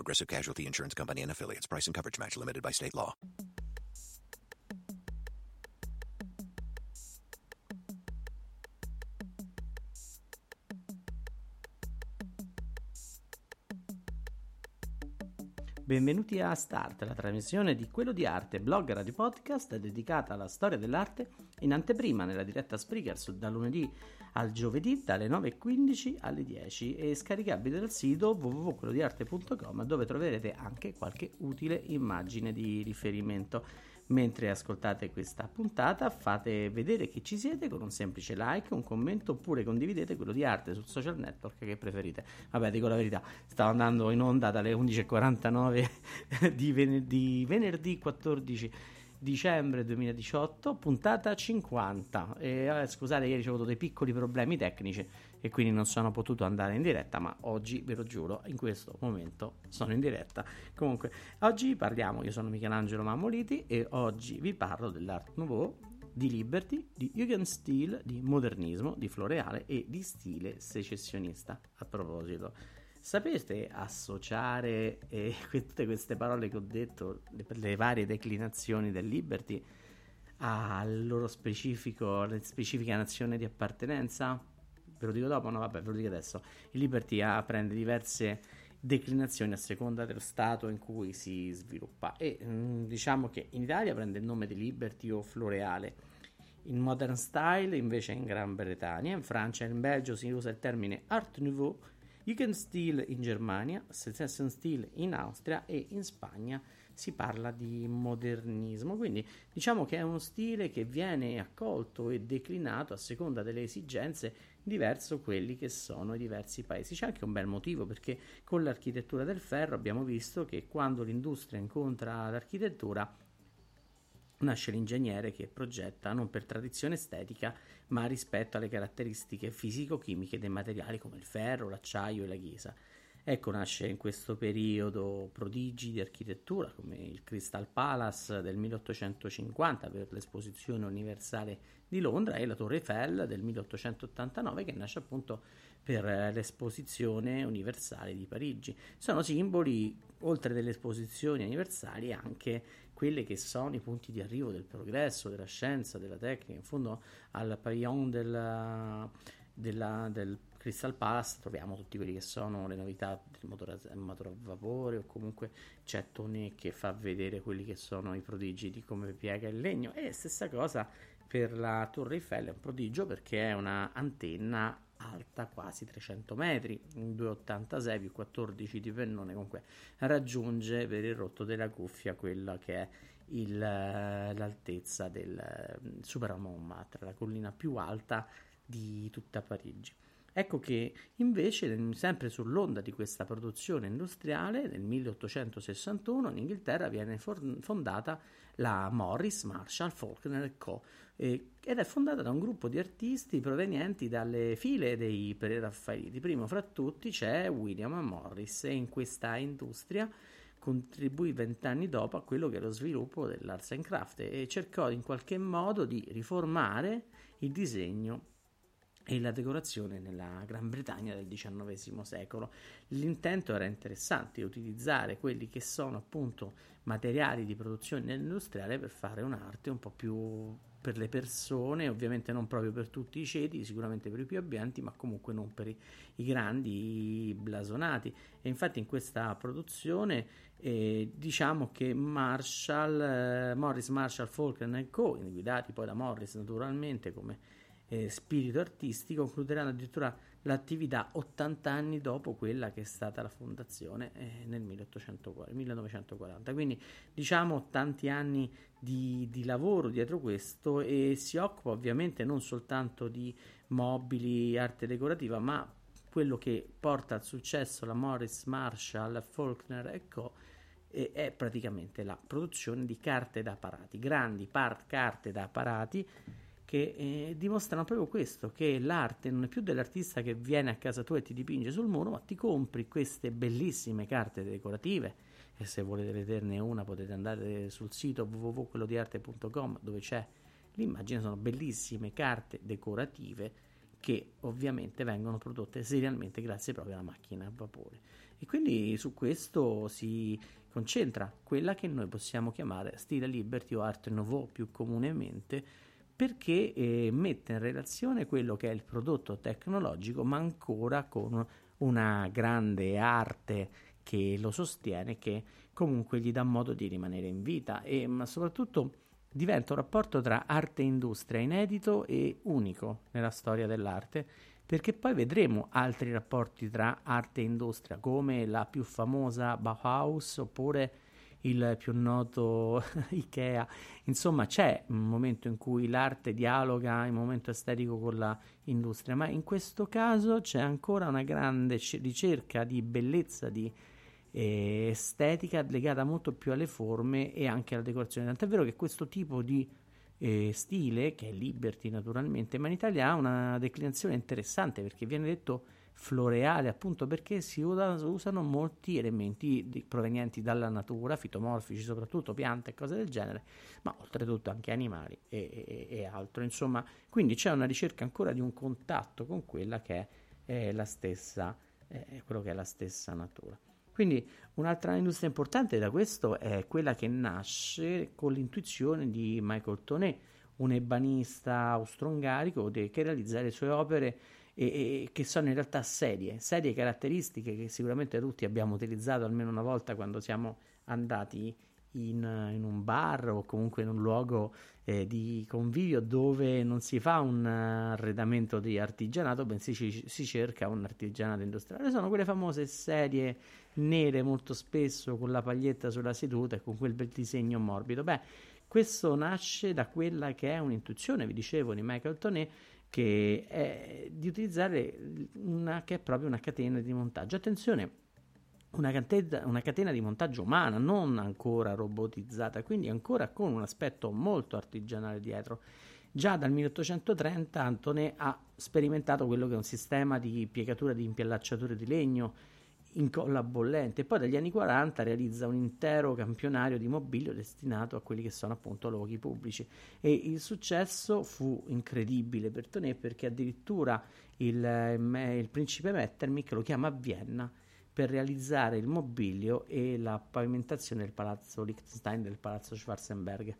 Progressive Casualty Insurance Company and affiliates. Price and coverage match limited by state law. Benvenuti a Start, la trasmissione di Quello di Arte, blog radio podcast dedicata alla storia dell'arte in anteprima nella diretta Spreakers da lunedì al giovedì dalle 9.15 alle 10 e scaricabile dal sito www.quellodiarte.com dove troverete anche qualche utile immagine di riferimento. Mentre ascoltate questa puntata fate vedere che ci siete con un semplice like, un commento oppure condividete quello di arte sul social network che preferite. Vabbè, dico la verità, stavo andando in onda dalle 11.49 di venerdì, venerdì 14 dicembre 2018, puntata 50. E, scusate, ieri ho avuto dei piccoli problemi tecnici e quindi non sono potuto andare in diretta, ma oggi ve lo giuro, in questo momento sono in diretta. Comunque, oggi parliamo, io sono Michelangelo Mammoliti e oggi vi parlo dell'Art Nouveau, di Liberty, di Jugendstil, di modernismo, di floreale e di stile secessionista. A proposito, Sapete associare eh, tutte queste parole che ho detto, le, le varie declinazioni del Liberty, al loro specifico, alle specifiche nazione di appartenenza? Ve lo dico dopo? No, vabbè, ve lo dico adesso. Il Liberty ha, prende diverse declinazioni a seconda dello stato in cui si sviluppa e mm, diciamo che in Italia prende il nome di Liberty o Floreale. In Modern Style invece in Gran Bretagna, in Francia e in Belgio si usa il termine Art Nouveau Jugendstil in Germania, Stil in Austria e in Spagna si parla di modernismo, quindi diciamo che è uno stile che viene accolto e declinato a seconda delle esigenze diverso quelli che sono i diversi paesi. C'è anche un bel motivo perché con l'architettura del ferro abbiamo visto che quando l'industria incontra l'architettura nasce l'ingegnere che progetta non per tradizione estetica, ma rispetto alle caratteristiche fisico-chimiche dei materiali come il ferro, l'acciaio e la ghisa. Ecco nasce in questo periodo prodigi di architettura come il Crystal Palace del 1850 per l'esposizione universale di Londra e la Torre Eiffel del 1889 che nasce appunto per l'esposizione universale di Parigi. Sono simboli, oltre delle esposizioni universali, anche quelli che sono i punti di arrivo del progresso, della scienza, della tecnica. In fondo al pavillon della, della, del Crystal Palace troviamo tutti quelli che sono le novità del motore motore a vapore o comunque c'è Tony che fa vedere quelli che sono i prodigi di come piega il legno e stessa cosa per la Torre Eiffel è un prodigio perché è una antenna alta quasi 300 metri, 2,86 più 14 di pennone, comunque raggiunge per il rotto della cuffia quella che è il, l'altezza del Super Montmartre, la collina più alta di tutta Parigi. Ecco che invece, sempre sull'onda di questa produzione industriale, nel 1861 in Inghilterra viene fondata la Morris Marshall Faulkner Co. ed è fondata da un gruppo di artisti provenienti dalle file dei preraffaeliti. Primo fra tutti c'è William Morris e in questa industria contribuì vent'anni dopo a quello che è lo sviluppo dell'arts and craft e cercò in qualche modo di riformare il disegno e la decorazione nella Gran Bretagna del XIX secolo. L'intento era interessante, utilizzare quelli che sono appunto materiali di produzione industriale per fare un'arte un po' più per le persone, ovviamente non proprio per tutti i ceti, sicuramente per i più abbienti, ma comunque non per i, i grandi blasonati. E infatti in questa produzione eh, diciamo che Marshall, eh, Morris Marshall Falkland Co., guidati poi da Morris naturalmente come eh, spirito artistico, concluderanno addirittura l'attività 80 anni dopo quella che è stata la fondazione eh, nel 1840, 1940. Quindi diciamo tanti anni di, di, lavoro dietro questo e si occupa ovviamente non soltanto di mobili, arte decorativa, ma quello che porta al successo la Morris Marshall, Faulkner e Co è praticamente la produzione di carte da apparati, grandi part carte da apparati che eh, dimostrano proprio questo, che l'arte non è più dell'artista che viene a casa tua e ti dipinge sul muro, ma ti compri queste bellissime carte decorative e se volete vederne una potete andare sul sito www.quellodiarte.com dove c'è l'immagine, sono bellissime carte decorative che ovviamente vengono prodotte serialmente grazie proprio alla macchina a vapore. E quindi su questo si concentra quella che noi possiamo chiamare stile liberty o art nouveau più comunemente perché eh, mette in relazione quello che è il prodotto tecnologico, ma ancora con una grande arte che lo sostiene, che comunque gli dà modo di rimanere in vita. E ma soprattutto diventa un rapporto tra arte e industria inedito e unico nella storia dell'arte, perché poi vedremo altri rapporti tra arte e industria, come la più famosa Bauhaus oppure il più noto Ikea. Insomma, c'è un momento in cui l'arte dialoga in momento estetico con l'industria, ma in questo caso c'è ancora una grande ricerca di bellezza, di eh, estetica legata molto più alle forme e anche alla decorazione. Tant'è vero che questo tipo di eh, stile, che è Liberty naturalmente, ma in Italia ha una declinazione interessante perché viene detto floreale appunto perché si usano molti elementi provenienti dalla natura, fitomorfici soprattutto, piante e cose del genere, ma oltretutto anche animali e, e, e altro. Insomma, quindi c'è una ricerca ancora di un contatto con quella che è, è la stessa, eh, quello che è la stessa natura. Quindi un'altra industria importante da questo è quella che nasce con l'intuizione di Michael Tonet, un ebanista austro-ungarico che realizza le sue opere e, e, che sono in realtà serie, serie caratteristiche che sicuramente tutti abbiamo utilizzato almeno una volta quando siamo andati in, in un bar o comunque in un luogo eh, di convivio dove non si fa un arredamento di artigianato, bensì si, si cerca un artigianato industriale. Sono quelle famose serie nere molto spesso con la paglietta sulla seduta e con quel bel disegno morbido. Beh, questo nasce da quella che è un'intuizione, vi dicevo, di Michael Tonet che è di utilizzare una che è proprio una catena di montaggio. Attenzione, una catena, una catena, di montaggio umana, non ancora robotizzata, quindi ancora con un aspetto molto artigianale dietro. Già dal 1830 Antone ha sperimentato quello che è un sistema di piegatura di impiallacciature di legno incolla bollente. Poi dagli anni 40 realizza un intero campionario di mobilio destinato a quelli che sono appunto luoghi pubblici e il successo fu incredibile per Tonet perché addirittura il, il principe Metternich lo chiama a Vienna per realizzare il mobilio e la pavimentazione del palazzo Liechtenstein del palazzo Schwarzenberg.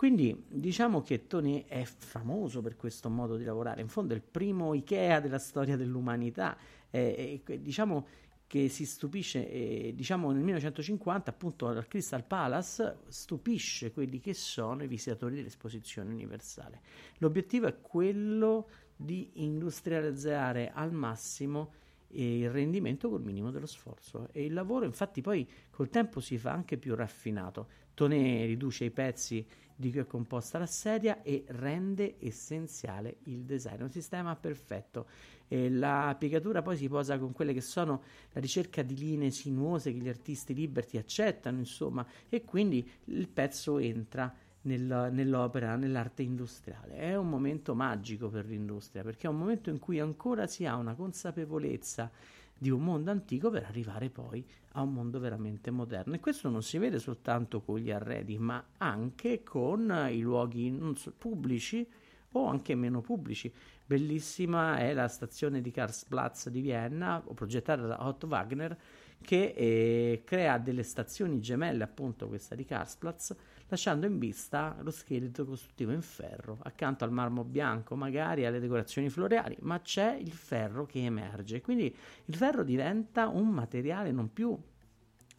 Quindi diciamo che Tony è famoso per questo modo di lavorare, in fondo è il primo Ikea della storia dell'umanità, eh, eh, diciamo che si stupisce, eh, diciamo nel 1950 appunto al Crystal Palace stupisce quelli che sono i visitatori dell'esposizione universale. L'obiettivo è quello di industrializzare al massimo il rendimento col minimo dello sforzo e il lavoro infatti poi col tempo si fa anche più raffinato. Tonè riduce i pezzi di cui è composta la sedia e rende essenziale il design, un sistema perfetto. E la piegatura poi si posa con quelle che sono la ricerca di linee sinuose che gli artisti liberty accettano, insomma, e quindi il pezzo entra nel, nell'opera, nell'arte industriale. È un momento magico per l'industria perché è un momento in cui ancora si ha una consapevolezza di un mondo antico per arrivare poi a un mondo veramente moderno. E questo non si vede soltanto con gli arredi, ma anche con i luoghi so, pubblici o anche meno pubblici. Bellissima è la stazione di Karlsplatz di Vienna, progettata da Otto Wagner, che eh, crea delle stazioni gemelle, appunto questa di Karlsplatz, lasciando in vista lo scheletro costruttivo in ferro, accanto al marmo bianco, magari alle decorazioni floreali, ma c'è il ferro che emerge. Quindi il ferro diventa un materiale non più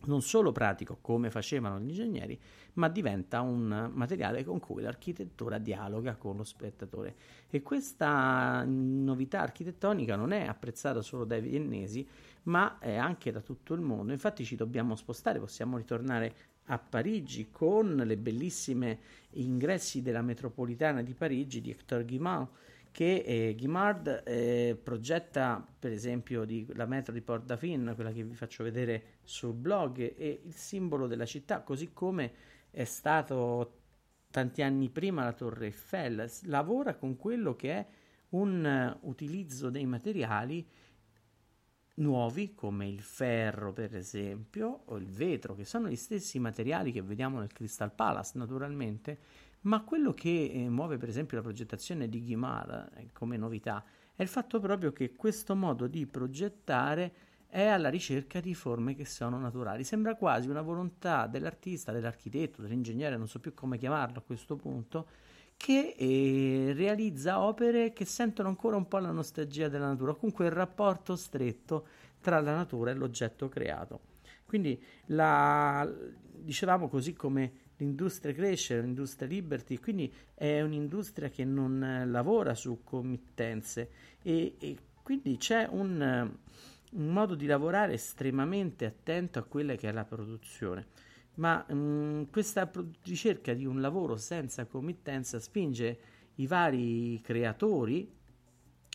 non solo pratico come facevano gli ingegneri, ma diventa un materiale con cui l'architettura dialoga con lo spettatore. E questa novità architettonica non è apprezzata solo dai viennesi, ma anche da tutto il mondo. Infatti ci dobbiamo spostare, possiamo ritornare a Parigi con le bellissime ingressi della metropolitana di Parigi di Hector Guimard che eh, Guimard eh, progetta per esempio di, la metro di Port Dauphine, quella che vi faccio vedere sul blog, e il simbolo della città, così come è stato tanti anni prima la Torre Eiffel, lavora con quello che è un uh, utilizzo dei materiali nuovi come il ferro per esempio o il vetro che sono gli stessi materiali che vediamo nel Crystal Palace naturalmente ma quello che eh, muove per esempio la progettazione di Guimard eh, come novità è il fatto proprio che questo modo di progettare è alla ricerca di forme che sono naturali. Sembra quasi una volontà dell'artista, dell'architetto, dell'ingegnere, non so più come chiamarlo a questo punto, che eh, realizza opere che sentono ancora un po' la nostalgia della natura, comunque il rapporto stretto tra la natura e l'oggetto creato. Quindi la, dicevamo così come l'industria cresce, l'industria liberty, quindi è un'industria che non lavora su committenze e, e quindi c'è un, un, modo di lavorare estremamente attento a quella che è la produzione. Ma mh, questa ricerca di un lavoro senza committenza spinge i vari creatori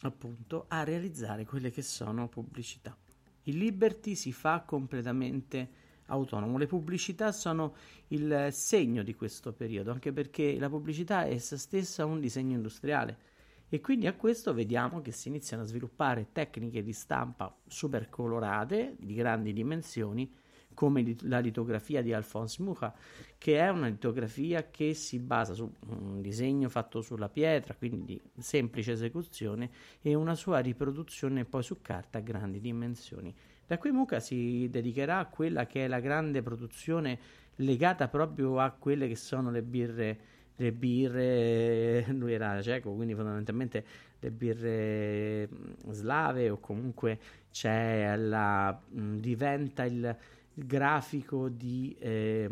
appunto a realizzare quelle che sono pubblicità. Il Liberty si fa completamente autonomo. Le pubblicità sono il segno di questo periodo, anche perché la pubblicità è essa stessa un disegno industriale e quindi a questo vediamo che si iniziano a sviluppare tecniche di stampa super colorate, di grandi dimensioni, come la litografia di Alphonse Mucha, che è una litografia che si basa su un disegno fatto sulla pietra, quindi di semplice esecuzione, e una sua riproduzione poi su carta a grandi dimensioni. Da qui Muca si dedicherà a quella che è la grande produzione legata proprio a quelle che sono le birre, le birre, lui era ceco, quindi fondamentalmente le birre slave o comunque c'è la, diventa il, il grafico di, eh,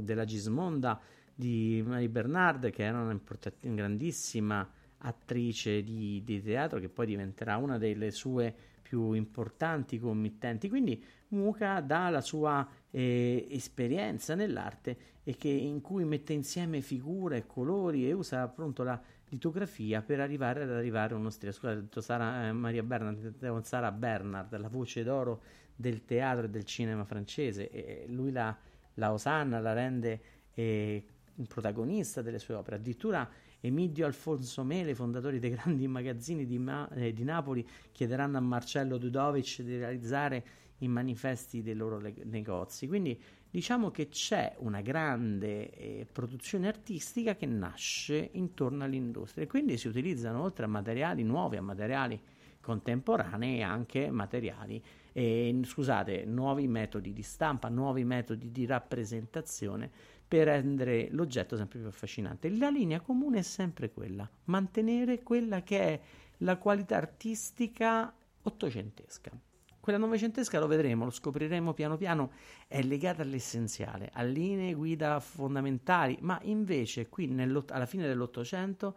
della Gismonda di Marie Bernard che era una, grandissima attrice di, di teatro che poi diventerà una delle sue più importanti committenti. Quindi Muca dà la sua eh, esperienza nell'arte e che, in cui mette insieme figure colori e usa appunto la litografia per arrivare ad arrivare a uno stile. Scusate, Sara, eh, Maria Bernard, Sara Bernard, la voce d'oro del teatro e del cinema francese. E lui la, la osanna, la rende eh, protagonista delle sue opere. Addirittura Emidio Alfonso Mele, fondatori dei grandi magazzini di, Ma- eh, di Napoli, chiederanno a Marcello Dudovic di realizzare i manifesti dei loro le- negozi. Quindi diciamo che c'è una grande eh, produzione artistica che nasce intorno all'industria e quindi si utilizzano oltre a materiali nuovi, a materiali contemporanei anche materiali, eh, scusate, nuovi metodi di stampa, nuovi metodi di rappresentazione per rendere l'oggetto sempre più affascinante. La linea comune è sempre quella, mantenere quella che è la qualità artistica ottocentesca. Quella novecentesca lo vedremo, lo scopriremo piano piano, è legata all'essenziale, a linee guida fondamentali, ma invece qui alla fine dell'Ottocento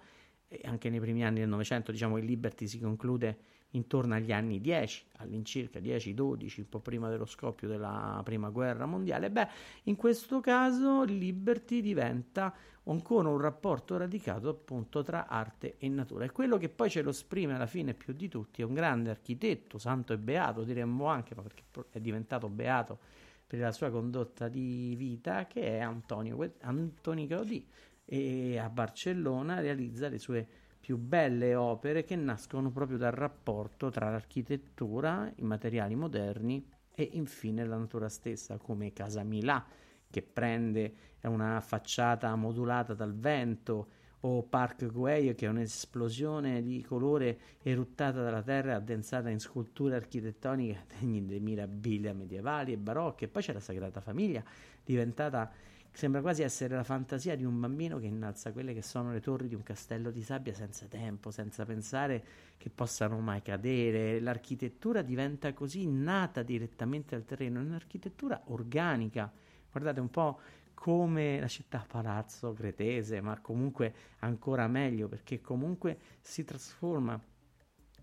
e anche nei primi anni del Novecento, diciamo che Liberty si conclude intorno agli anni 10, all'incirca 10-12, un po' prima dello scoppio della prima guerra mondiale, beh, in questo caso Liberty diventa ancora un rapporto radicato appunto tra arte e natura. E quello che poi ce lo esprime alla fine più di tutti è un grande architetto, santo e beato, diremmo anche, ma perché è diventato beato per la sua condotta di vita, che è Antonio, Antoni Gaudì, e a Barcellona realizza le sue più belle opere che nascono proprio dal rapporto tra l'architettura, i materiali moderni e infine la natura stessa, come Casa Milà, che prende una facciata modulata dal vento, o Park Güell, che è un'esplosione di colore eruttata dalla terra addensata in sculture architettoniche degni di mirabilia medievali e barocche. E poi c'è la Sagrada Famiglia, diventata Sembra quasi essere la fantasia di un bambino che innalza quelle che sono le torri di un castello di sabbia senza tempo, senza pensare che possano mai cadere. L'architettura diventa così nata direttamente al terreno, è un'architettura organica. Guardate un po' come la città palazzo cretese, ma comunque ancora meglio perché comunque si trasforma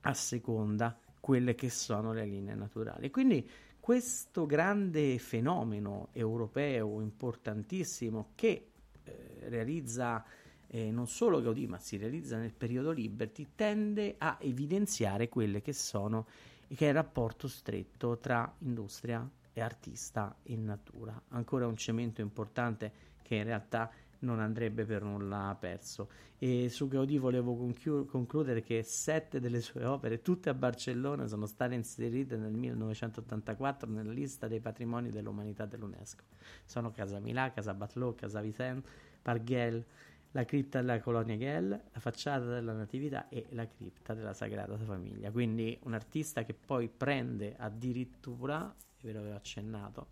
a seconda quelle che sono le linee naturali. Quindi questo grande fenomeno europeo importantissimo che eh, realizza eh, non solo Gaudì, ma si realizza nel periodo Liberty, tende a evidenziare quelle che sono che è il rapporto stretto tra industria e artista in natura. Ancora un cemento importante che in realtà non andrebbe per nulla perso. E su Gaudì volevo conchiu- concludere che sette delle sue opere, tutte a Barcellona, sono state inserite nel 1984 nella lista dei patrimoni dell'umanità dell'UNESCO. Sono Casa Milà, Casa Batlló, Casa Vicent, Parguel, la cripta della colonia Ghel, la facciata della Natività e la cripta della Sagrada Famiglia. Quindi un artista che poi prende addirittura, ve l'avevo accennato,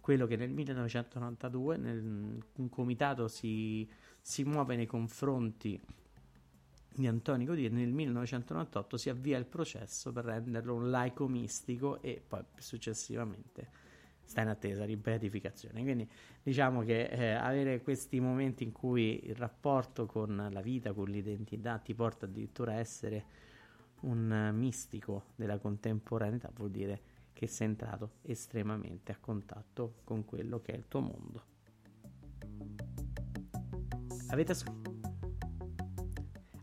quello che nel 1992 nel, un comitato si, si muove nei confronti di Antonio e nel 1998 si avvia il processo per renderlo un laico mistico e poi successivamente sta in attesa di beatificazione. Quindi diciamo che eh, avere questi momenti in cui il rapporto con la vita, con l'identità ti porta addirittura a essere un mistico della contemporaneità vuol dire che sei entrato estremamente a contatto con quello che è il tuo mondo. Avete, as-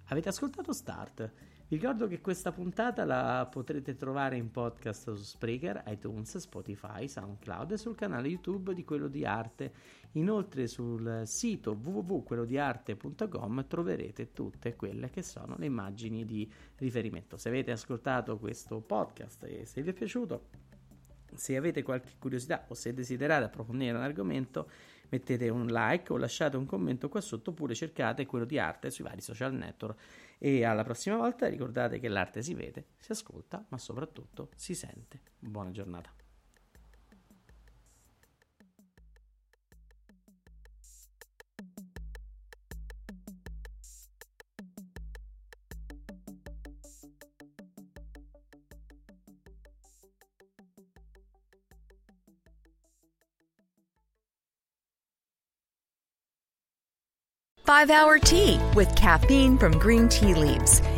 Avete ascoltato Start? Vi ricordo che questa puntata la potrete trovare in podcast su Spreaker, iTunes, Spotify, SoundCloud e sul canale YouTube di Quello di Arte. Inoltre sul sito www.quellodiarte.com troverete tutte quelle che sono le immagini di riferimento. Se avete ascoltato questo podcast e se vi è piaciuto, se avete qualche curiosità o se desiderate approfondire un argomento, mettete un like o lasciate un commento qua sotto oppure cercate quello di arte sui vari social network e alla prossima volta ricordate che l'arte si vede, si ascolta, ma soprattutto si sente. Buona giornata. Five Hour Tea with caffeine from green tea leaves.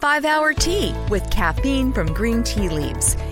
5 Hour Tea with caffeine from green tea leaves.